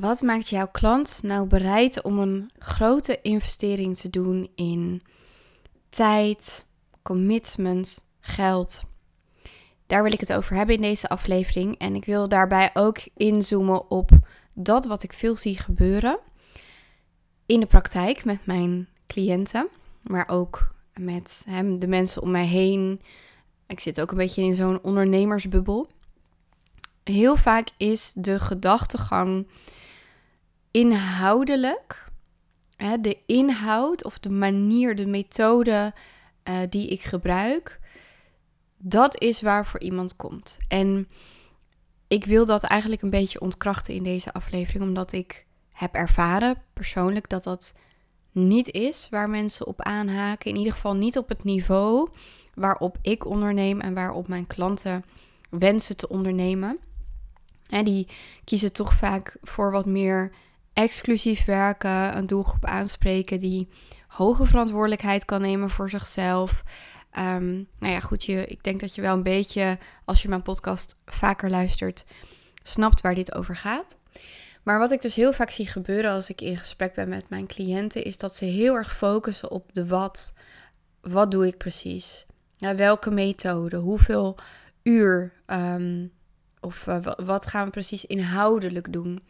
Wat maakt jouw klant nou bereid om een grote investering te doen in tijd, commitment, geld? Daar wil ik het over hebben in deze aflevering. En ik wil daarbij ook inzoomen op dat wat ik veel zie gebeuren in de praktijk met mijn cliënten, maar ook met hem, de mensen om mij heen. Ik zit ook een beetje in zo'n ondernemersbubbel. Heel vaak is de gedachtegang inhoudelijk, hè, de inhoud of de manier, de methode uh, die ik gebruik, dat is waar voor iemand komt. En ik wil dat eigenlijk een beetje ontkrachten in deze aflevering, omdat ik heb ervaren persoonlijk dat dat niet is waar mensen op aanhaken. In ieder geval niet op het niveau waarop ik onderneem en waarop mijn klanten wensen te ondernemen. En die kiezen toch vaak voor wat meer exclusief werken, een doelgroep aanspreken die hoge verantwoordelijkheid kan nemen voor zichzelf. Um, nou ja, goed, je, ik denk dat je wel een beetje, als je mijn podcast vaker luistert, snapt waar dit over gaat. Maar wat ik dus heel vaak zie gebeuren als ik in gesprek ben met mijn cliënten, is dat ze heel erg focussen op de wat. Wat doe ik precies? Ja, welke methode? Hoeveel uur? Um, of uh, wat gaan we precies inhoudelijk doen?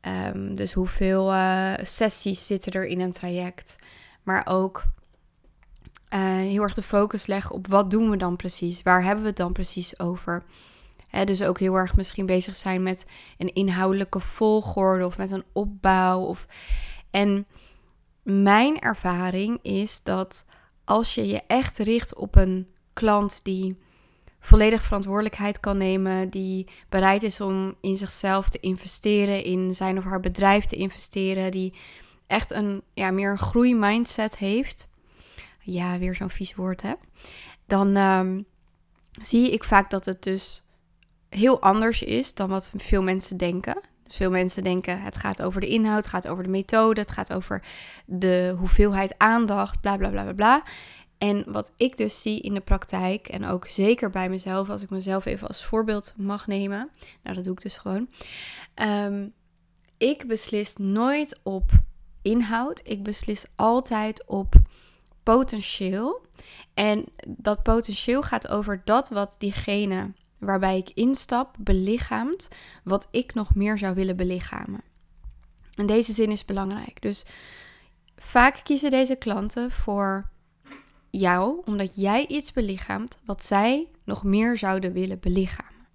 Um, dus hoeveel uh, sessies zitten er in een traject? Maar ook uh, heel erg de focus leggen op wat doen we dan precies? Waar hebben we het dan precies over? dus ook heel erg misschien bezig zijn met een inhoudelijke volgorde of met een opbouw. Of... En mijn ervaring is dat als je je echt richt op een klant die volledig verantwoordelijkheid kan nemen, die bereid is om in zichzelf te investeren, in zijn of haar bedrijf te investeren, die echt een ja, meer een groeimindset heeft. Ja, weer zo'n vies woord hè. Dan um, zie ik vaak dat het dus heel anders is dan wat veel mensen denken. Dus veel mensen denken het gaat over de inhoud, het gaat over de methode, het gaat over de hoeveelheid aandacht, bla bla bla bla bla. En wat ik dus zie in de praktijk, en ook zeker bij mezelf, als ik mezelf even als voorbeeld mag nemen, nou dat doe ik dus gewoon. Um, ik beslis nooit op inhoud, ik beslis altijd op potentieel. En dat potentieel gaat over dat wat diegene waarbij ik instap belichaamt wat ik nog meer zou willen belichamen. En deze zin is belangrijk. Dus vaak kiezen deze klanten voor jou omdat jij iets belichaamt wat zij nog meer zouden willen belichamen.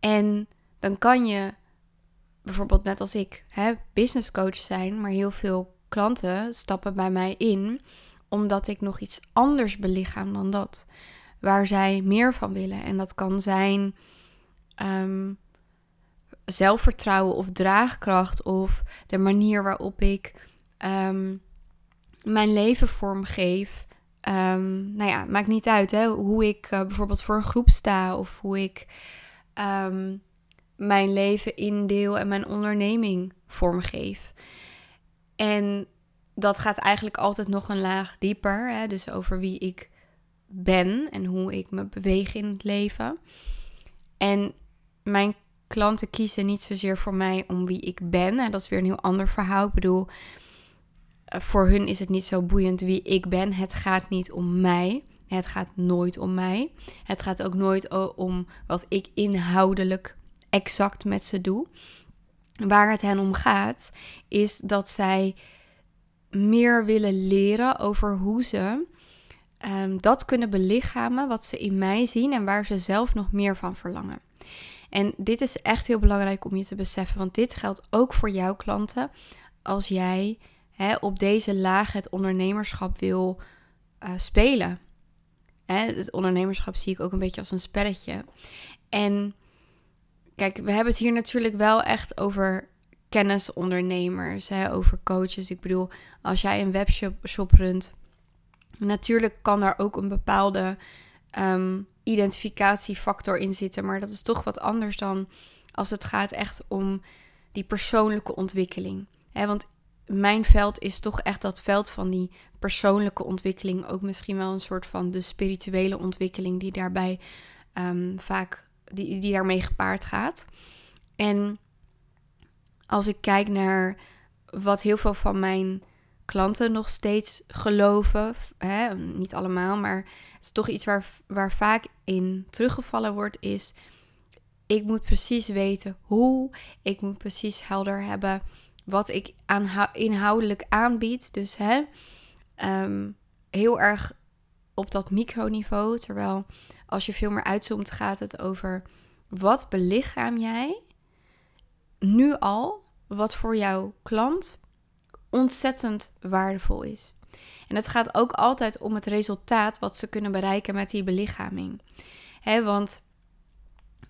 En dan kan je bijvoorbeeld net als ik hè, business coach zijn, maar heel veel klanten stappen bij mij in omdat ik nog iets anders belichaam dan dat waar zij meer van willen. En dat kan zijn ehm, zelfvertrouwen of draagkracht of de manier waarop ik um, mijn leven vormgeef. Um, nou ja, maakt niet uit hè, hoe ik uh, bijvoorbeeld voor een groep sta of hoe ik mijn leven indeel en mijn onderneming vormgeef. En dat gaat eigenlijk altijd nog een laag dieper. Hè, dus over wie ik ben en hoe ik me beweeg in het leven. En mijn klanten kiezen niet zozeer voor mij om wie ik ben. En dat is weer een heel ander verhaal. Ik bedoel, eh, voor hun is het niet zo boeiend wie ik ben. Het gaat niet om mij. Het gaat nooit om mij. Het gaat ook nooit om wat ik inhoudelijk exact met ze doe. Waar het hen om gaat, is dat zij meer willen leren over hoe ze um, dat kunnen belichamen wat ze in mij zien en waar ze zelf nog meer van verlangen. En dit is echt heel belangrijk om je te beseffen, want dit geldt ook voor jouw klanten als jij hè, op deze laag het ondernemerschap wil uh, spelen. Hè, het ondernemerschap zie ik ook een beetje als een spelletje. En kijk, we hebben het hier natuurlijk wel echt over kennisondernemers, hè, over coaches. Ik bedoel, als jij een webshop runt Natuurlijk kan daar ook een bepaalde um, identificatiefactor in zitten, maar dat is toch wat anders dan als het gaat echt om die persoonlijke ontwikkeling. want mijn veld is toch echt dat veld van die persoonlijke ontwikkeling, ook misschien wel een soort van de spirituele ontwikkeling die daarbij um, vaak die, die daarmee gepaard gaat. En als ik kijk naar wat heel veel van mijn klanten nog steeds geloven, hè, niet allemaal, maar het is toch iets waar, waar vaak in teruggevallen wordt, is ik moet precies weten hoe, ik moet precies helder hebben wat ik inhoudelijk aanbied. Dus hè, ehm, heel erg op dat microniveau, terwijl als je veel meer uitzoomt, gaat het over wat belichaam jij nu al, wat voor jouw klant ontzettend waardevol is. En het gaat ook altijd om het resultaat wat ze kunnen bereiken met die belichaming. He, want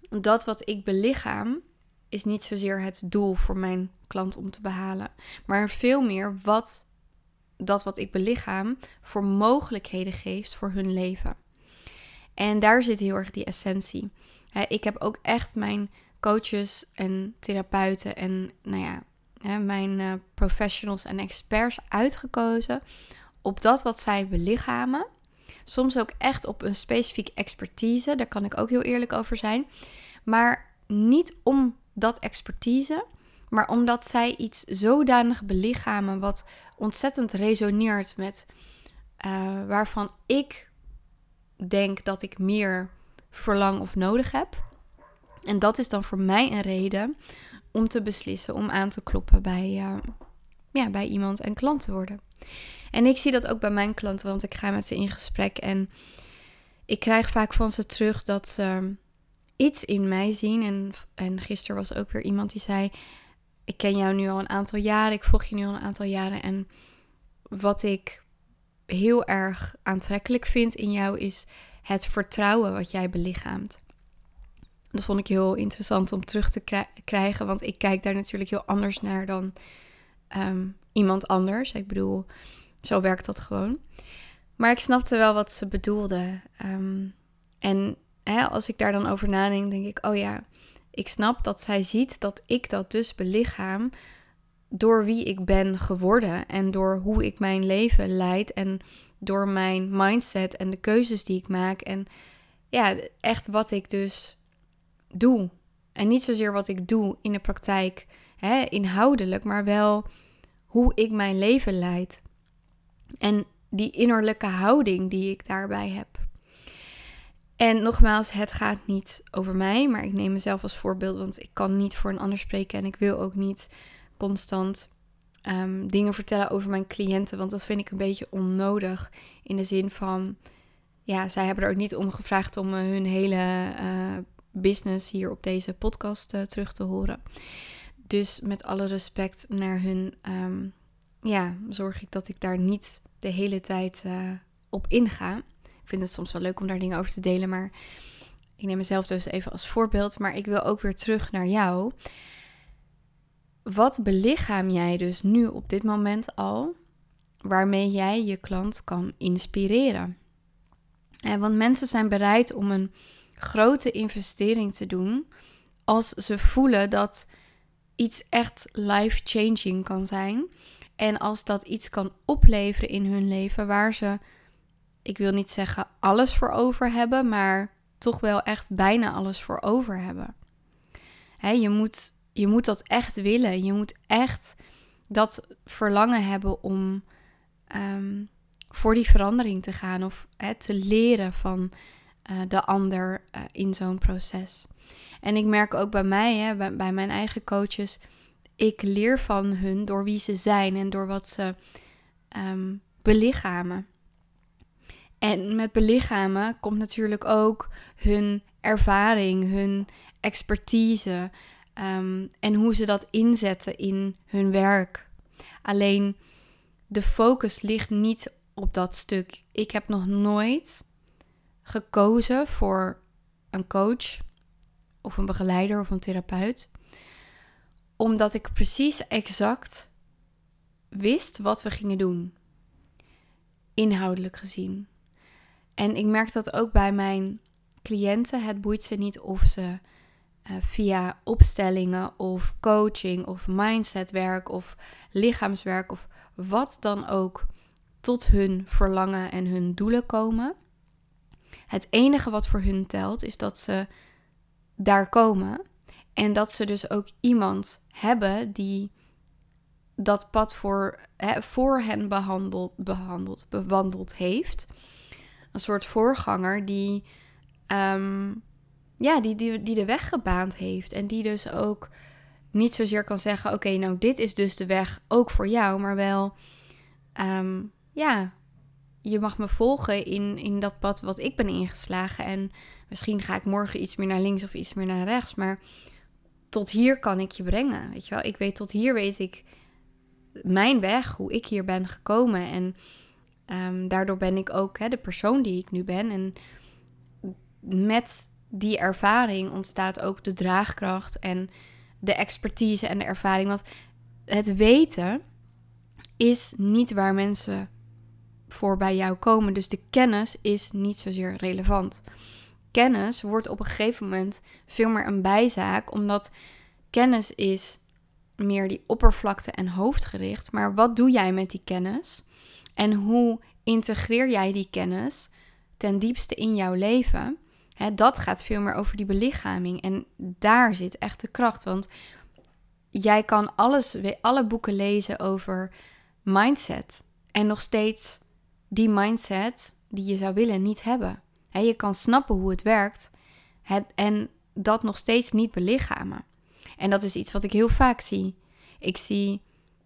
dat wat ik belichaam is niet zozeer het doel voor mijn klant om te behalen, maar veel meer wat dat wat ik belichaam voor mogelijkheden geeft voor hun leven. En daar zit heel erg die essentie. ik heb ook echt mijn coaches en therapeuten en nou ja, mijn uh, professionals en experts uitgekozen op dat wat zij belichamen. Soms ook echt op een specifieke expertise, daar kan ik ook heel eerlijk over zijn. Maar niet om dat expertise, maar omdat zij iets zodanig belichamen wat ontzettend resoneert met uh, waarvan ik denk dat ik meer verlang of nodig heb. En dat is dan voor mij een reden om te beslissen om aan te kloppen bij, uh, ja, bij iemand en klant te worden. En ik zie dat ook bij mijn klanten, want ik ga met ze in gesprek en ik krijg vaak van ze terug dat ze iets in mij zien. En, en gisteren was ook weer iemand die zei: Ik ken jou nu al een aantal jaren, ik volg je nu al een aantal jaren. En wat ik heel erg aantrekkelijk vind in jou is het vertrouwen wat jij belichaamt. Dat vond ik heel interessant om terug te krijgen, want ik kijk daar natuurlijk heel anders naar dan ehm, iemand anders. Ik bedoel, zo werkt dat gewoon. Maar ik snapte wel wat ze bedoelde. Um, en hè, als ik daar dan over nadenk, denk ik, oh ja, ik snap dat zij ziet dat ik dat dus belichaam door wie ik ben geworden en door hoe ik mijn leven leid en door mijn mindset en de keuzes die ik maak en ja, echt wat ik dus doe. En niet zozeer wat ik doe in de praktijk, hè, inhoudelijk, maar wel hoe ik mijn leven leid. En die innerlijke houding die ik daarbij heb. En nogmaals, het gaat niet over mij, maar ik neem mezelf als voorbeeld, want ik kan niet voor een ander spreken en ik wil ook niet constant um, dingen vertellen over mijn cliënten, want dat vind ik een beetje onnodig in de zin van, ja, zij hebben er ook niet om gevraagd om uh, hun hele uh, business hier op deze podcast uh, terug te horen. Dus met alle respect naar hun, um, ja, zorg ik dat ik daar niet de hele tijd op inga. Ik vind het soms wel leuk om daar dingen over te delen, maar ik neem mezelf dus even als voorbeeld. Maar ik wil ook weer terug naar jou. Wat belichaam jij dus nu op dit moment al, waarmee jij je klant kan inspireren? want mensen zijn bereid om een grote investering te doen als ze voelen dat iets echt life-changing kan zijn. En als dat iets kan opleveren in hun leven waar ze ik wil niet zeggen alles voor over hebben, maar toch wel echt bijna alles voor over hebben. je, moet, je moet dat echt willen. Je moet echt dat verlangen hebben om ehm, voor die verandering te gaan of te leren van uh, de ander uh, in zo'n proces. En ik merk ook bij mij, bij, mijn eigen coaches, ik leer van hun door wie ze zijn en door wat ze um, belichamen. En met belichamen komt natuurlijk ook hun ervaring, hun expertise um, en hoe ze dat inzetten in hun werk. Alleen de focus ligt niet op dat stuk. Ik heb nog nooit gekozen voor een coach of een begeleider of een therapeut, omdat ik precies exact wist wat we gingen doen, inhoudelijk gezien. En ik merk dat ook bij mijn cliënten. Het boeit ze niet of ze uh, via opstellingen of coaching of mindsetwerk of lichaamswerk of wat dan ook tot hun verlangen en hun doelen komen. Het enige wat voor hun telt is dat ze daar komen En dat ze dus ook iemand hebben die dat pad voor, hè, voor hen behandeld, behandeld, bewandeld heeft. Een soort voorganger die, ehm, ja, die, die, die de weg gebaand heeft. En die dus ook niet zozeer kan zeggen: Oké, nou, dit is dus de weg ook voor jou, maar wel, ehm, ja, je mag me volgen in, in dat pad wat ik ben ingeslagen. En misschien ga ik morgen iets meer naar links of iets meer naar rechts. Maar tot hier kan ik je brengen. Weet je wel, ik weet tot hier weet ik mijn weg, hoe ik hier ben gekomen. En um, daardoor ben ik ook de persoon die ik nu ben. En met die ervaring ontstaat ook de draagkracht en de expertise en de ervaring. Want het weten is niet waar mensen voor bij jou komen. Dus de kennis is niet zozeer relevant. Kennis wordt op een gegeven moment veel meer een bijzaak, omdat kennis is meer die oppervlakte en hoofdgericht. Maar wat doe jij met die kennis? En hoe integreer jij die kennis ten diepste in jouw leven? dat gaat veel meer over die belichaming. En daar zit echt de kracht. Want jij kan alles, alle boeken lezen over mindset. En nog steeds die mindset die je zou willen niet hebben. je kan snappen hoe het werkt en dat nog steeds niet belichamen. En dat is iets wat ik heel vaak zie. Ik zie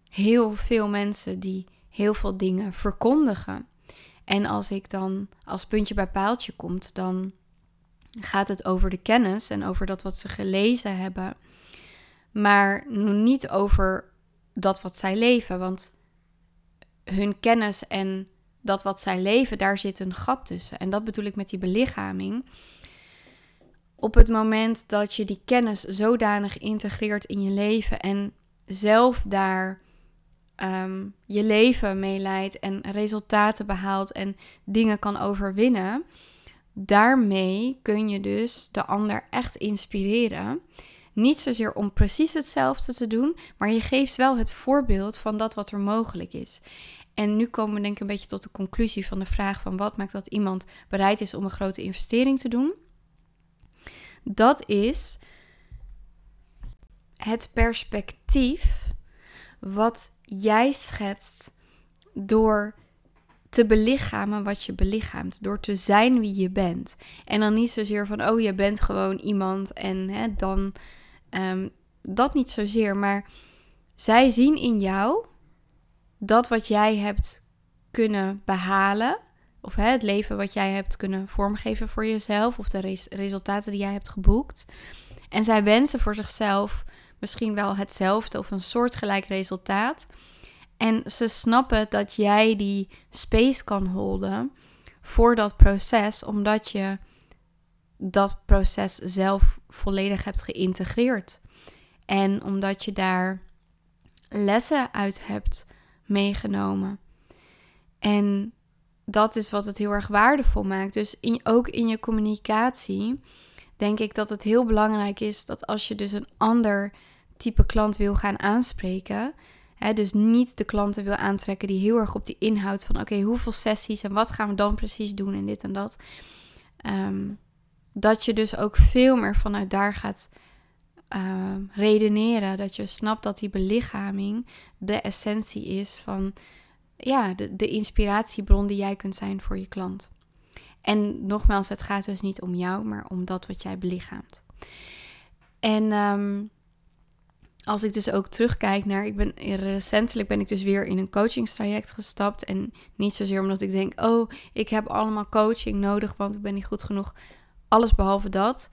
heel veel mensen die heel veel dingen verkondigen. En als ik dan als puntje bij paaltje komt, dan gaat het over de kennis en over dat wat ze gelezen hebben. Maar niet over dat wat zij leven. Want hun kennis en dat wat zij leven, daar zit een gat tussen. En dat bedoel ik met die belichaming. Op het moment dat je die kennis zodanig integreert in je leven en zelf daar ehm, je leven mee leidt en resultaten behaalt en dingen kan overwinnen, daarmee kun je dus de ander echt inspireren. Niet zozeer om precies hetzelfde te doen, maar je geeft wel het voorbeeld van dat wat er mogelijk is. En nu komen we denk ik een beetje tot de conclusie van de vraag van wat maakt dat iemand bereid is om een grote investering te doen. Dat is het perspectief wat jij schetst door te belichamen wat je belichaamt. Door te zijn wie je bent. En dan niet zozeer van, oh, je bent gewoon iemand en hè, dan um, dat niet zozeer. Maar zij zien in jou dat wat jij hebt kunnen behalen, of hè, het leven wat jij hebt kunnen vormgeven voor jezelf, of de resultaten die jij hebt geboekt. En zij wensen voor zichzelf misschien wel hetzelfde of een soortgelijk resultaat. En ze snappen dat jij die space kan holden voor dat proces, omdat je dat proces zelf volledig hebt geïntegreerd. En omdat je daar lessen uit hebt meegenomen. En dat is wat het heel erg waardevol maakt. Dus in, ook in je communicatie denk ik dat het heel belangrijk is dat als je dus een ander type klant wil gaan aanspreken, dus niet de klanten wil aantrekken die heel erg op die inhoud van oké, hoeveel sessies en wat gaan we dan precies doen en dit en dat. Ehm, dat je dus ook veel meer vanuit daar gaat Ehm, redeneren. Dat je snapt dat die belichaming de essentie is van ja, de, de inspiratiebron die jij kunt zijn voor je klant. En nogmaals, het gaat dus niet om jou, maar om dat wat jij belichaamt. En ehm, als ik dus ook terugkijk naar, ik ben recentelijk ben ik dus weer in een coachingstraject gestapt. En niet zozeer omdat ik denk, oh, ik heb allemaal coaching nodig, want ik ben niet goed genoeg. Alles behalve dat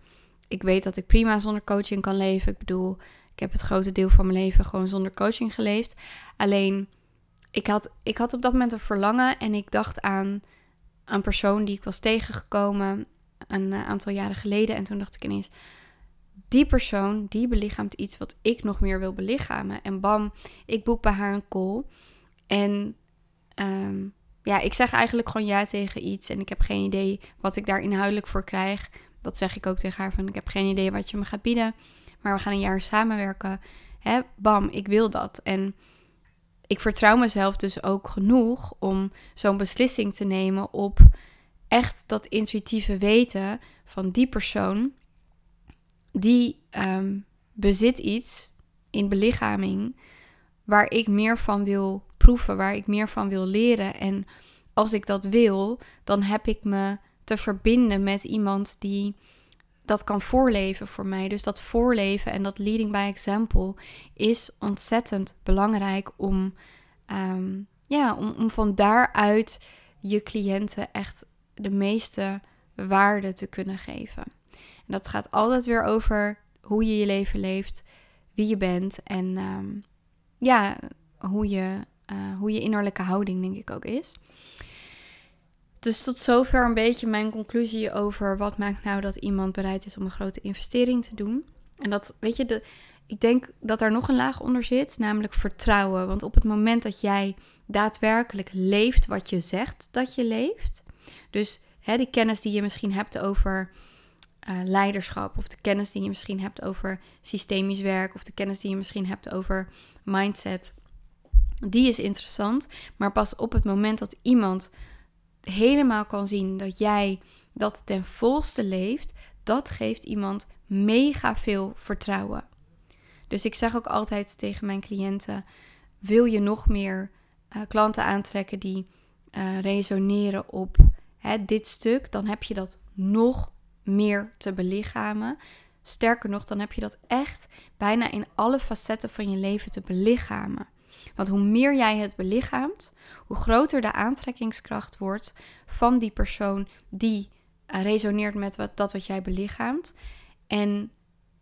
ik weet dat ik prima zonder coaching kan leven. Ik bedoel, ik heb het grote deel van mijn leven gewoon zonder coaching geleefd. Alleen, ik had, ik had op dat moment een verlangen en ik dacht aan een persoon die ik was tegengekomen een eh, aantal jaren geleden. En toen dacht ik ineens, die persoon, die belichaamt iets wat ik nog meer wil belichamen. En bam, ik boek bij haar een call. En ehm, ja, ik zeg eigenlijk gewoon ja tegen iets. En ik heb geen idee wat ik daar inhoudelijk voor krijg. Dat zeg ik ook tegen haar van ik heb geen idee wat je me gaat bieden. Maar we gaan een jaar samenwerken. Hè, bam, ik wil dat. En ik vertrouw mezelf dus ook genoeg om zo'n beslissing te nemen op echt dat intuïtieve weten van die persoon. Die, um, bezit iets in belichaming waar ik meer van wil proeven, waar ik meer van wil leren. En als ik dat wil, dan heb ik me te verbinden met iemand die dat kan voorleven voor mij. Dus dat voorleven en dat leading by example is ontzettend belangrijk om, um, ja, om van daaruit je cliënten echt de meeste waarde te kunnen geven. Dat gaat altijd weer over hoe je je leven leeft, wie je bent en ehm, ja, hoe je, uh, hoe je innerlijke houding denk ik ook is. Dus tot zover een beetje mijn conclusie over wat maakt nou dat iemand bereid is om een grote investering te doen. En dat, weet je, de, ik denk dat daar nog een laag onder zit, namelijk vertrouwen. Want op het moment dat jij daadwerkelijk leeft wat je zegt dat je leeft, dus hè, die kennis die je misschien hebt over uh, leiderschap, of de kennis die je misschien hebt over systemisch werk, of de kennis die je misschien hebt over mindset, die is interessant. Maar pas op het moment dat iemand helemaal kan zien dat jij dat ten volste leeft, dat geeft iemand mega veel vertrouwen. Dus ik zeg ook altijd tegen mijn cliënten: wil je nog meer uh, klanten aantrekken die uh, resoneren op hè, dit stuk, dan heb je dat nog meer te belichamen. Sterker nog, dan heb je dat echt bijna in alle facetten van je leven te belichamen. Want hoe meer jij het belichaamt, hoe groter de aantrekkingskracht wordt van die persoon die uh, resoneert met wat, dat wat jij belichaamt. En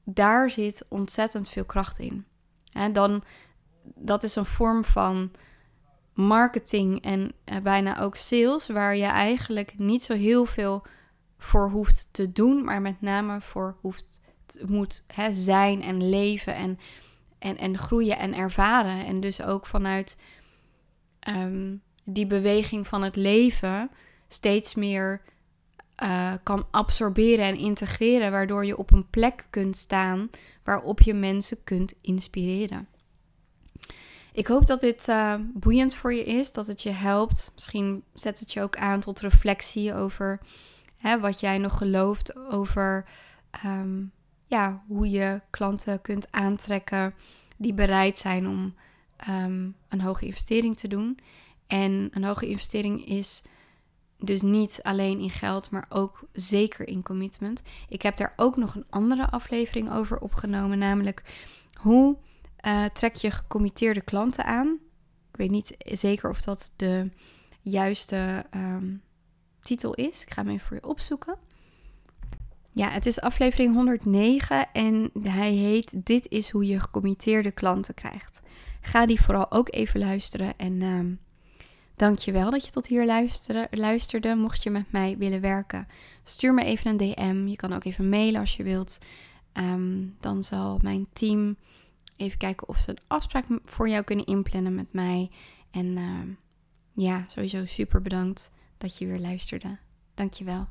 daar zit ontzettend veel kracht in. En dan, dat is een vorm van marketing en uh, bijna ook sales, waar je eigenlijk niet zo heel veel voor hoeft te doen, maar met name voor hoeft moet hè, zijn en leven en en, en groeien en ervaren. En dus ook vanuit ehm, die beweging van het leven steeds meer uh, kan absorberen en integreren, waardoor je op een plek kunt staan waarop je mensen kunt inspireren. Ik hoop dat dit uh, boeiend voor je is, dat het je helpt. Misschien zet het je ook aan tot reflectie over hè, wat jij nog gelooft over ehm, ja, hoe je klanten kunt aantrekken die bereid zijn om um, een hoge investering te doen. En een hoge investering is dus niet alleen in geld, maar ook zeker in commitment. Ik heb daar ook nog een andere aflevering over opgenomen, namelijk hoe uh, trek je gecommitteerde klanten aan. Ik weet niet zeker of dat de juiste um, titel is. Ik ga hem even voor je opzoeken. Ja, het is aflevering 109 en hij heet Dit is hoe je gecommitteerde klanten krijgt. Ga die vooral ook even luisteren en dank je wel dat je tot hier luisterde, luisterde. Mocht je met mij willen werken, stuur me even een DM. Je kan ook even mailen als je wilt. Um, dan zal mijn team even kijken of ze een afspraak voor jou kunnen inplannen met mij. En uh, ja, sowieso super bedankt dat je weer luisterde. Dank je wel.